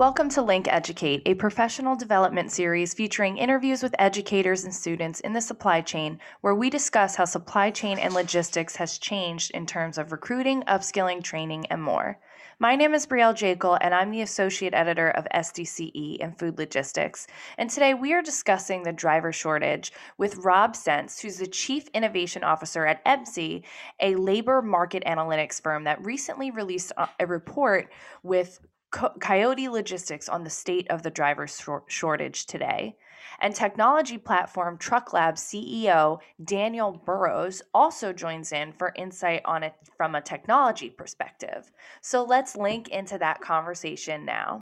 Welcome to Link Educate, a professional development series featuring interviews with educators and students in the supply chain, where we discuss how supply chain and logistics has changed in terms of recruiting, upskilling, training, and more. My name is Brielle Jaekel, and I'm the Associate Editor of SDCE and Food Logistics. And today we are discussing the driver shortage with Rob Sentz, who's the Chief Innovation Officer at EMSI, a labor market analytics firm that recently released a report with Coyote Logistics on the state of the driver shortage today. And technology platform Truck TruckLab CEO Daniel Burrows also joins in for insight on it from a technology perspective. So let's link into that conversation now.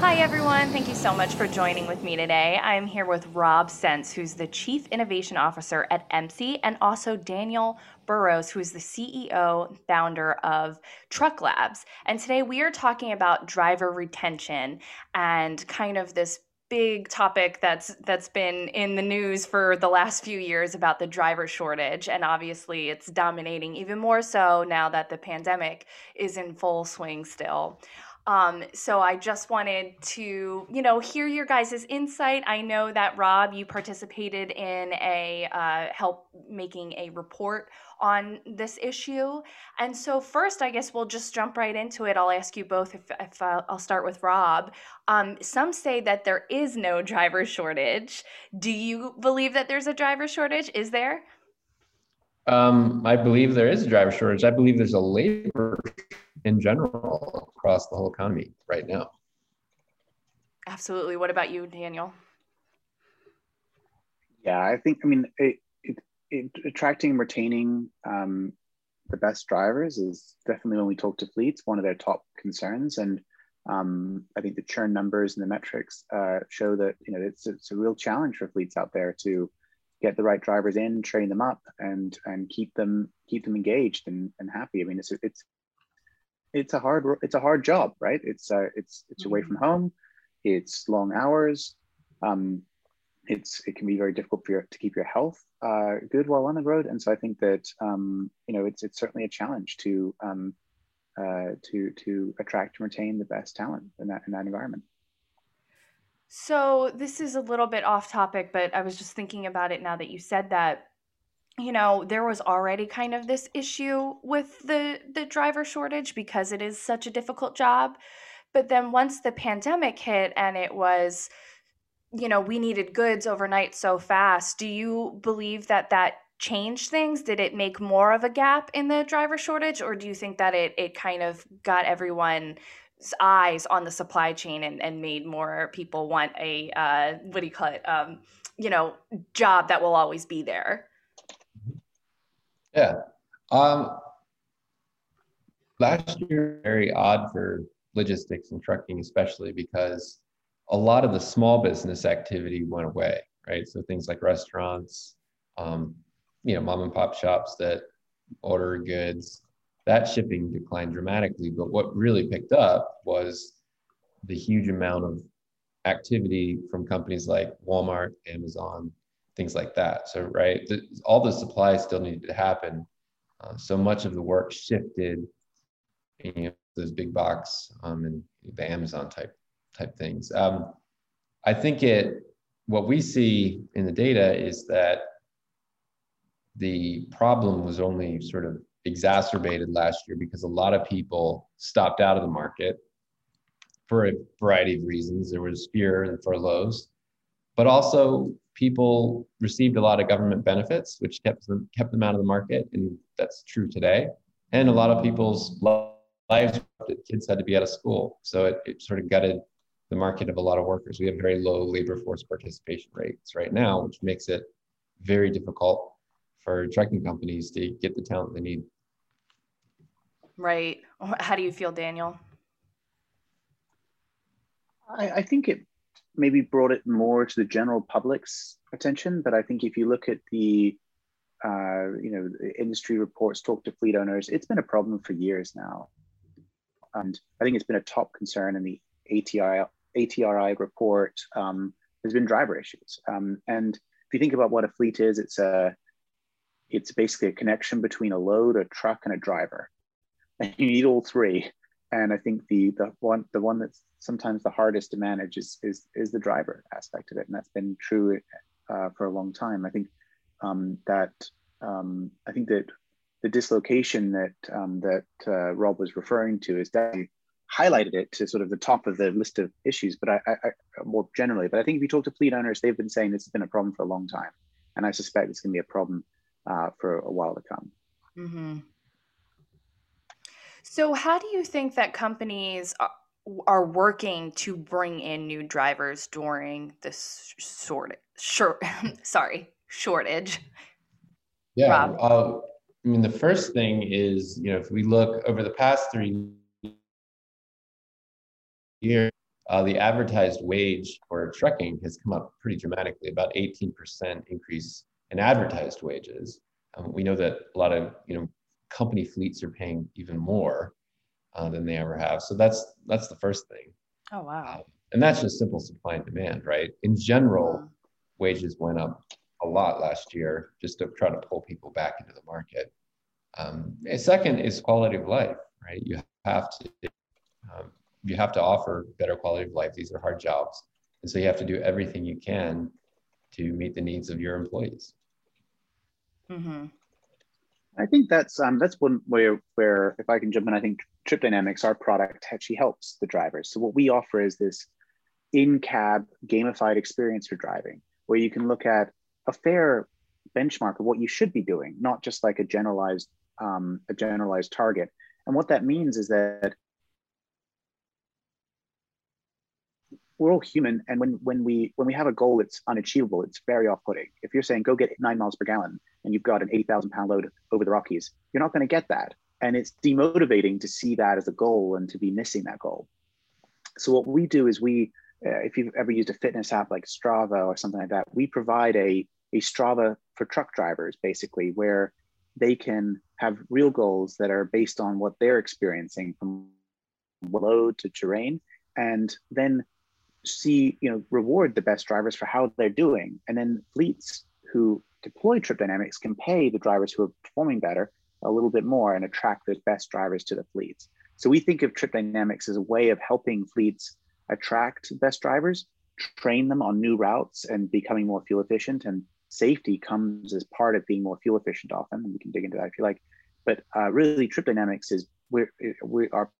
Hi, everyone. Thank you so much for joining with me today. I'm here with Rob Sentz, who's the Chief Innovation Officer at EMSI, and also Daniel Burrows, who is the CEO founder of Truck Labs. And today we are talking about driver retention and kind of this big topic that's that's been in the news for the last few years about the driver shortage and obviously it's dominating even more so now that the pandemic is in full swing still um, so I just wanted to, you know, hear your guys' insight. I know that Rob, you participated in a uh, help making a report on this issue. And so first, I guess we'll just jump right into it. I'll ask you both if, if I'll, I'll start with Rob. Um, some say that there is no driver shortage. Do you believe that there's a driver shortage? Is there? Um, I believe there is a driver shortage. I believe there's a labor in general across the whole economy right now. Absolutely. What about you, Daniel? Yeah, I think, I mean, it, it, it, attracting and retaining um, the best drivers is definitely when we talk to fleets, one of their top concerns. And um, I think the churn numbers and the metrics uh, show that, you know, it's, it's a real challenge for fleets out there to get the right drivers in, train them up and, and keep them, keep them engaged and, and happy. I mean, it's, it's, it's a hard it's a hard job right? It's uh, it's it's away from mm-hmm. home. It's long hours. Um, it's it can be very difficult for your, to keep your health uh, good while on the road. And so i think that um, you know it's it's certainly a challenge to um, uh, to to attract and retain the best talent in that in that environment. So this is a little bit off topic but i was just thinking about it now that you said that you know there was already kind of this issue with the the driver shortage because it is such a difficult job. But then once the pandemic hit and it was you know we needed goods overnight so fast do you believe that that changed things? Did it make more of a gap in the driver shortage or do you think that it it kind of got everyone's eyes on the supply chain and, and made more people want a uh, what do you call it um, you know job that will always be there yeah. Um, last year, very odd for logistics and trucking, especially because a lot of the small business activity went away, right? So things like restaurants, um, you know, mom and pop shops that order goods, that shipping declined dramatically. But what really picked up was the huge amount of activity from companies like Walmart, Amazon, things like that. So, right, the, all the supplies still needed to happen. Uh, so much of the work shifted, you know, those big box um, and the Amazon type type things. Um, I think it. What we see in the data is that the problem was only sort of exacerbated last year because a lot of people stopped out of the market for a variety of reasons. There was fear and furloughs, but also people received a lot of government benefits, which kept them kept them out of the market, and that's true today. And a lot of people's lives, kids had to be out of school, so it, it sort of gutted the market of a lot of workers. We have very low labor force participation rates right now, which makes it very difficult for trucking companies to get the talent they need. Right. How do you feel, Daniel? I, I think it maybe brought it more to the general public's attention. But I think if you look at the uh, you know industry reports, talk to fleet owners, it's been a problem for years now, and I think it's been a top concern in the ATI ATRI report. Um, has been driver issues, um, and if you think about what a fleet is, it's a it's basically a connection between a load, a truck, and a driver. and you need all three. And I think the the one the one that's sometimes the hardest to manage is is is the driver aspect of it, and that's been true uh, for a long time. I think um, that um, I think that the dislocation that um, that uh, Rob was referring to is definitely highlighted it to sort of the top of the list of issues, but I, I, I, more generally. But I think if you talk to fleet owners, they've been saying this has been a problem for a long time, and I suspect it's going to be a problem uh, for a while to come. Mm-hmm. So, how do you think that companies are, working to bring in new drivers during this short, short, sorry, shortage? Yeah, uh, I mean, the first thing is, you know, if we look over the past three years uh, the advertised wage for trucking has come up pretty dramatically, about 18% increase in advertised wages. Um, we know that a lot of you know company fleets are paying even more uh, than they ever have. So that's that's the first thing. Oh wow! Um, and that's just simple supply and demand, right? In general, mm-hmm. wages went up a lot last year just to try to pull people back into the market. Um, second is quality of life, right? You have to um, you have to offer better quality of life. These are hard jobs. And so you have to do everything you can to meet the needs of your employees. Mm-hmm. I think that's um, that's one way where if I can jump in, I think Trip Dynamics, our product, actually helps the drivers. So what we offer is this in-cab gamified experience for driving, where you can look at a fair benchmark of what you should be doing, not just like a generalized um, a generalized target. And what that means is that we're all human and when when we when we have a goal that's unachievable it's very off-putting. If you're saying go get nine miles per gallon and you've got an 80000 pound load over the rockies you're not going to get that. And it's demotivating to see that as a goal and to be missing that goal. So what we do is we uh, if you've ever used a fitness app like strava or something like that we provide a a strava for truck drivers basically where they can have real goals that are based on what they're experiencing from load to terrain. And then see, you know, reward the best drivers for how they're doing. And then fleets who deploy Trip Dynamics can pay the drivers who are performing better a little bit more and attract those best drivers to the fleets. So we think of Trip Dynamics as a way of helping fleets attract best drivers, train them on new routes and becoming more fuel efficient. And safety comes as part of being more fuel efficient often. And we can dig into that if you like. But uh, really, Trip Dynamics is we are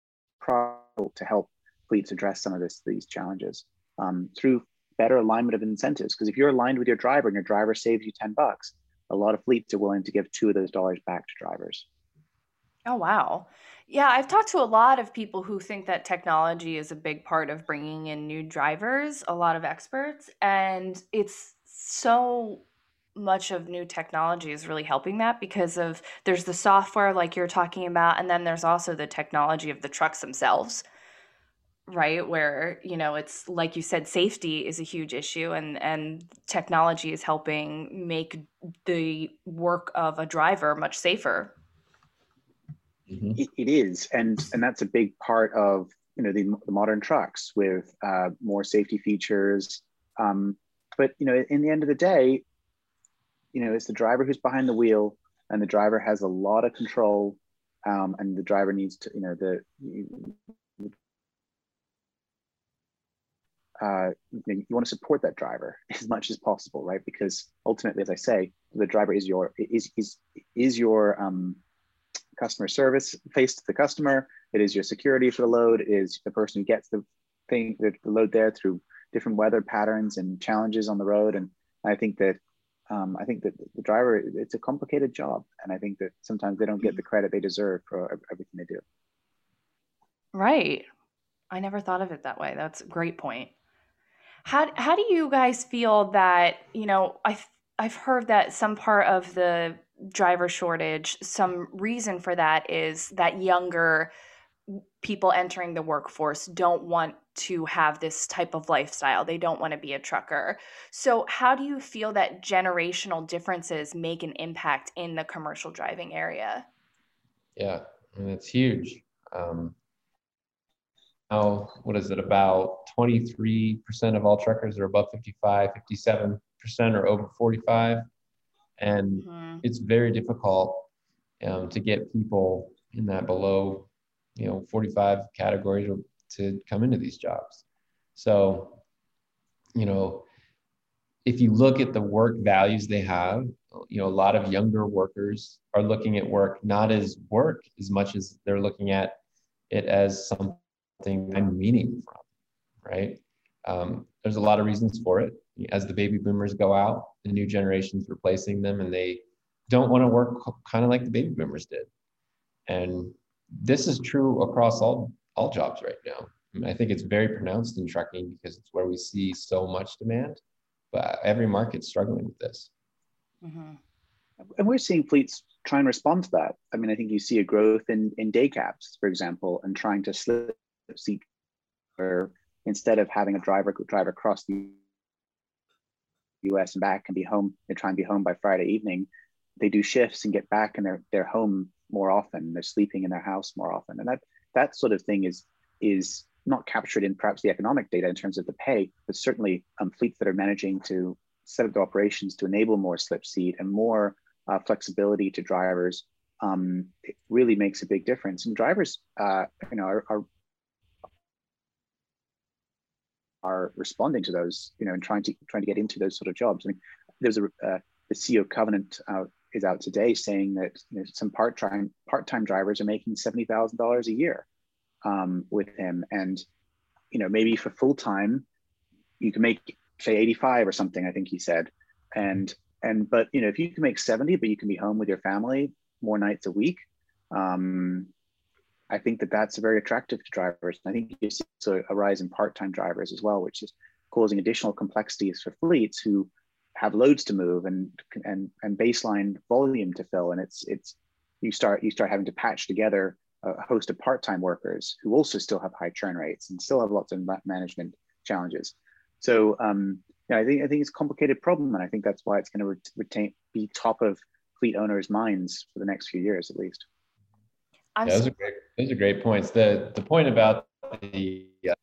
proud to help fleets address some of this, these challenges um, through better alignment of incentives. Because if you're aligned with your driver and your driver saves you 10 bucks, a lot of fleets are willing to give two of those dollars back to drivers. Oh, wow. Yeah, I've talked to a lot of people who think that technology is a big part of bringing in new drivers, a lot of experts, and it's so much of new technology is really helping that because of there's the software like you're talking about and then there's also the technology of the trucks themselves right where you know it's like you said safety is a huge issue and and technology is helping make the work of a driver much safer mm-hmm. it, it is and and that's a big part of you know the, the modern trucks with uh, more safety features um, but you know in the end of the day you know it's the driver who's behind the wheel and the driver has a lot of control um, and the driver needs to you know the uh, you, know, you, want to support that driver as much as possible, right? Because ultimately, as I say, the driver is your is is is your um, customer service face to the customer. It is your security for the load. It is the person who gets the thing the, the load there through different weather patterns and challenges on the road. And I think that um, I think that the driver it's a complicated job, and I think that sometimes they don't get the credit they deserve for everything they do. Right. I never thought of it that way. That's a great point. How how do you guys feel that you know I I've, I've heard that some part of the driver shortage, some reason for that is that younger people entering the workforce don't want to have this type of lifestyle. They don't want to be a trucker. So, how do you feel that generational differences make an impact in the commercial driving area? Yeah, I mean, it's huge. Um, now, what is it, about 23% of all truckers are above 55, 57% are over 45. And mm-hmm. it's very difficult um, to get people in that below you know 45 categories to come into these jobs. So, you know, if you look at the work values they have, you know, a lot of younger workers are looking at work not as work as much as they're looking at it as something I'm meaning from, right? Um, there's a lot of reasons for it. As the baby boomers go out, the new generation's replacing them, and they don't want to work kind of like the baby boomers did. And this is true across all all jobs right now. I, mean, I think it's very pronounced in trucking because it's where we see so much demand, but every market's struggling with this. Mm-hmm. And we're seeing fleets try and respond to that. I mean, I think you see a growth in, in day cabs, for example, and trying to slip seat or instead of having a driver drive across the US and back and be home, they try and be home by Friday evening. They do shifts and get back and they're they're home more often. They're sleeping in their house more often. And that that sort of thing is is not captured in perhaps the economic data in terms of the pay, but certainly um, fleets that are managing to set up the operations to enable more slip seat and more uh, flexibility to drivers um, it really makes a big difference. And drivers, uh, you know, are, are, are responding to those, you know, and trying to trying to get into those sort of jobs. I mean, there's a uh, the CEO Covenant uh, is out today saying that you know, some part time part time drivers are making seventy thousand dollars a year um, with him, and you know maybe for full time you can make say eighty five or something. I think he said, and and but you know if you can make seventy, but you can be home with your family more nights a week. Um, I think that that's very attractive to drivers. I think you see a rise in part-time drivers as well, which is causing additional complexities for fleets who have loads to move and and and baseline volume to fill and it's it's you start you start having to patch together a host of part-time workers who also still have high churn rates and still have lots of management challenges so um, yeah, I think I think it's a complicated problem, and I think that's why it's going to retain be top of fleet owners' minds for the next few years, at least. Yeah, those are great. Those are great points. The the point about the uh,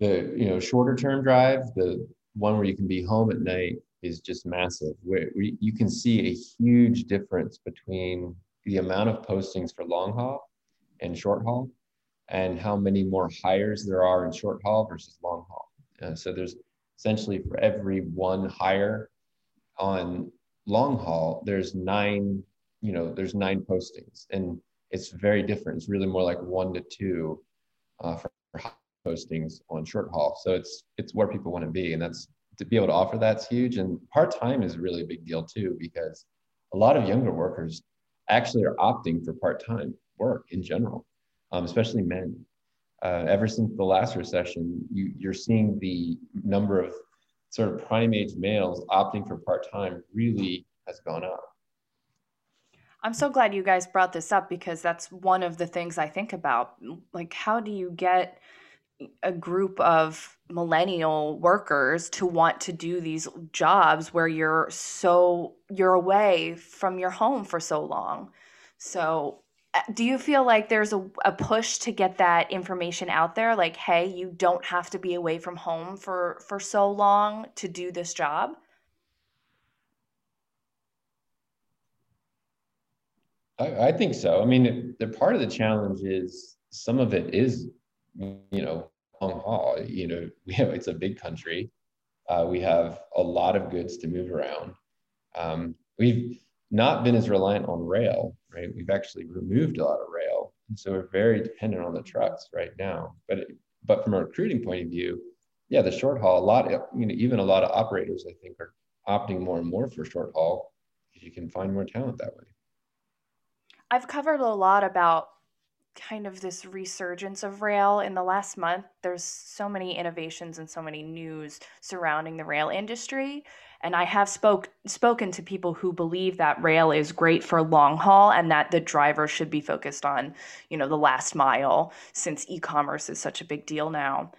the you know shorter term drive, the one where you can be home at night is just massive. Where, you can see a huge difference between the amount of postings for long haul and short haul, and how many more hires there are in short haul versus long haul. Uh, so there's essentially for every one hire on long haul, there's nine. You know, there's nine postings, and it's very different. It's really more like one to two uh, for postings on short haul. So it's it's where people want to be, and that's to be able to offer that's huge. And part time is really a big deal too, because a lot of younger workers actually are opting for part time work in general, um, especially men. Uh, ever since the last recession, you, you're seeing the number of sort of prime age males opting for part time really has gone up. I'm so glad you guys brought this up because that's one of the things I think about. Like, how do you get a group of millennial workers to want to do these jobs where you're so you're away from your home for so long? So uh, do you feel like there's a, a push to get that information out there? Like hey you don't have to be away from home for for so long to do this job I, I think so. I mean, the part of the challenge is some of it is you know, long haul. You know, we have it's a big country. Uh, we have a lot of goods to move around. Um, we've not been as reliant on rail, right? We've actually removed a lot of rail, so we're very dependent on the trucks right now. But it, but from a recruiting point of view, yeah, the short haul, a lot, you know, even a lot of operators, I think, are opting more and more for short haul because you can find more talent that way. I've covered a lot about kind of this resurgence of rail in the last month. There's so many innovations and so many news surrounding the rail industry. And I have spoke spoken to people who believe that rail is great for long haul and that the driver should be focused on, you know, the last mile since e-commerce is such a big deal now.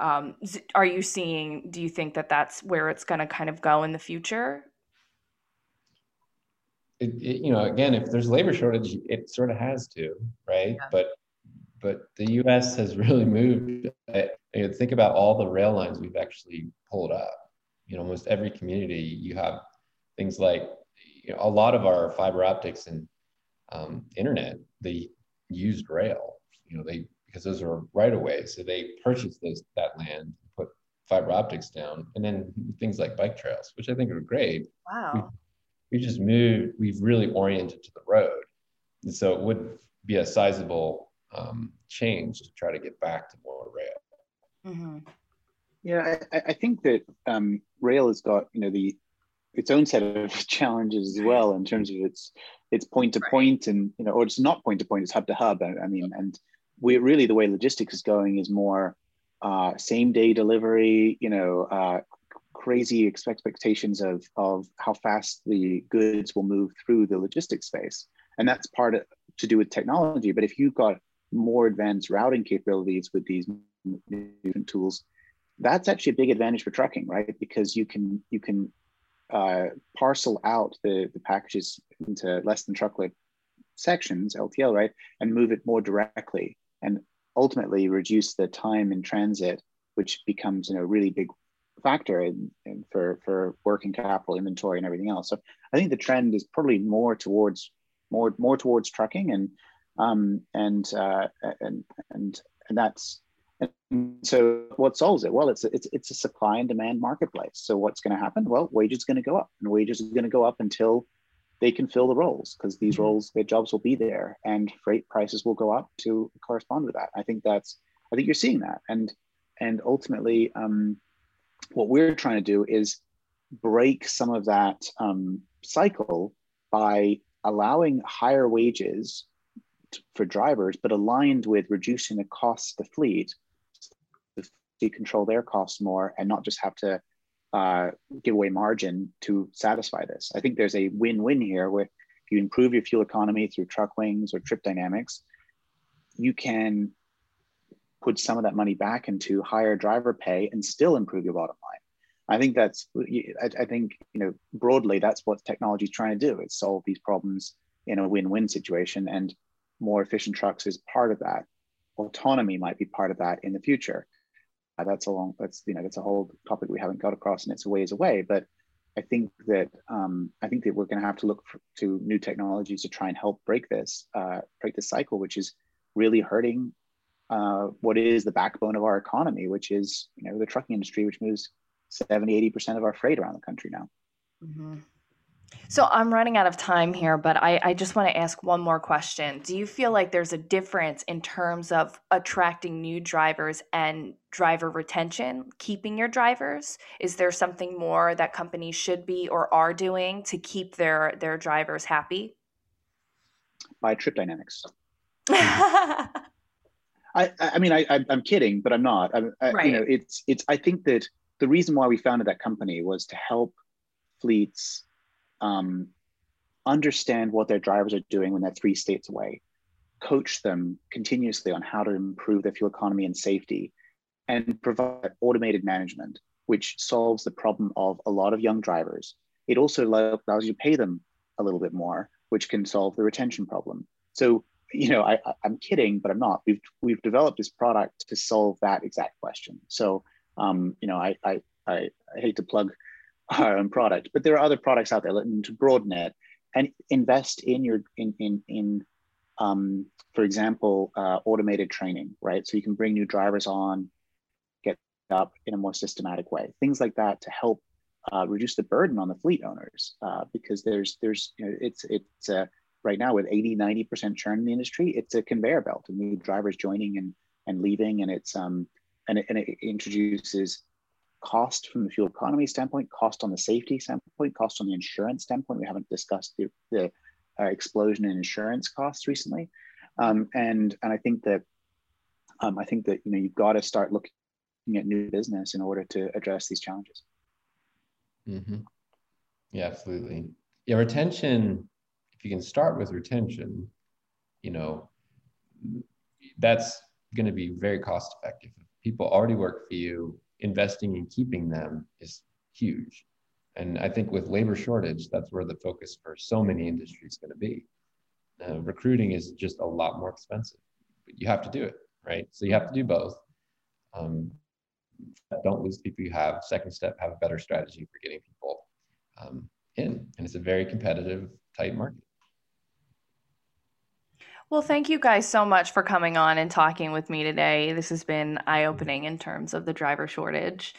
Um, are you seeing? Do you think that that's where it's going to kind of go in the future? It, it, you know, again, if there's labor shortage, it sort of has to, right? Yeah. But but the U.S. has really moved. I, you know, think about all the rail lines we've actually pulled up. You know, almost every community, you have things like you know, a lot of our fiber optics and um, internet. They used rail you know, they because those are right away. So they purchased those that land, put fiber optics down, and then things like bike trails, which I think are great. Wow. We, we just moved. We've really oriented to the road, and so it would be a sizable um, change to try to get back to more rail. Mm-hmm. Yeah, I, I, think that um, rail has got you know the its own set of challenges as well in terms of its its point to point and you know or it's not point to point it's hub to hub I, I mean and we really the way logistics is going is more uh, same day delivery you know uh, crazy expectations of of how fast the goods will move through the logistics space. And that's part of, to do with technology. But if you've got more advanced routing capabilities with these tools that's actually a big advantage for trucking right? Because you can you can uh, parcel out the, the packages into less than truckload sections, LTL, right, and move it more directly, and ultimately reduce the time in transit, which becomes you know really big factor in, in, for for working capital, inventory, and everything else. So I think the trend is probably more towards more more towards trucking, and um, and uh, and and and that's and so what solves it? Well, it's a, it's it's a supply and demand marketplace. So what's going to happen? Well, wages going to go up, and wages are going to go up until they can fill the roles because these mm-hmm. roles, their jobs will be there, and freight prices will go up to correspond with that. I think that's I think you're seeing that, and and ultimately, um, what we're trying to do is break some of that um, cycle by allowing higher wages for drivers, but aligned with reducing the cost of the fleet to control their costs more and not just have to uh, give away margin to satisfy this. I think there's a win-win here where if you improve your fuel economy through truck wings or trip dynamics, you can put some of that money back into higher driver pay and still improve your bottom line. I think that's, I, think, you know, broadly, that's what technology is trying to do. Is solve these problems in a win-win situation and more efficient trucks is part of that. Autonomy might be part of that in the future. Uh, that's a long, that's, you know, that's a whole topic we haven't got across and it's a ways away. But I think that, um, I think that we're going to have to look for, to new technologies to try and help break this, uh, break this cycle, which is really hurting uh, what is the backbone of our economy, which is, you know, the trucking industry, which moves 70, 80% of our freight around the country now. Mm-hmm. So I'm running out of time here, but I, I just want to ask one more question. Do you feel like there's a difference in terms of attracting new drivers and driver retention, keeping your drivers? Is there something more that companies should be or are doing to keep their their drivers happy? By trip dynamics. I, I mean, I, I'm kidding, but I'm not. I, I, right. You know, it's it's. I think that the reason why we founded that company was to help fleets um, understand what their drivers are doing when they're three states away, coach them continuously on how to improve their fuel economy and safety, and provide automated management, which solves the problem of a lot of young drivers. It also allows you to pay them a little bit more, which can solve the retention problem. So, you know, I, am kidding, but I'm not. We've we've developed this product to solve that exact question. So, um, you know, I, I I, hate to plug our own product, but there are other products out there to broaden it and invest in your in in in um, for example, uh, automated training, right? So you can bring new drivers on, get up in a more systematic way, things like that to help uh, reduce the burden on the fleet owners uh, because there's there's you know, it's it's uh, right now with 80 90 percent churn in the industry it's a conveyor belt and new drivers joining and and leaving and it's um and it, and it introduces cost from the fuel economy standpoint, cost on the safety standpoint, cost on the insurance standpoint. We haven't discussed the, the uh, explosion in insurance costs recently, um, and and I think that um, I think that you know you've got to start looking at new business in order to address these challenges. Mm-hmm. Yeah, absolutely. Yeah, retention. If you can start with retention, you know, that's going to be very cost effective. People already work for you investing in keeping them is huge. And I think with labor shortage, that's where the focus for so many industries is going to be. Uh, recruiting is just a lot more expensive, but you have to do it, right? So you have to do both. Um, don't lose people you have. Second step, have a better strategy for getting people um, in. And it's a very competitive, tight market. Well, thank you guys so much for coming on and talking with me today. This has been eye-opening in terms of the driver shortage.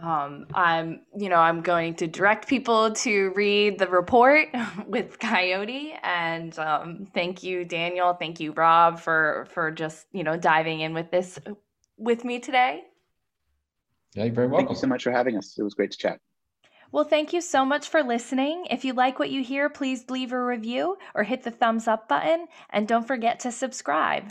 Um, I'm, you know, I'm going to direct people to read the report with Coyote, and um, thank you, Daniel. Thank you, Rob, for for just you know diving in with this with me today. Yeah, you're very welcome. Thank you so much for having us. It was great to chat. Well, thank you so much for listening. If you like what you hear, please leave a review or hit the thumbs up button, and don't forget to subscribe.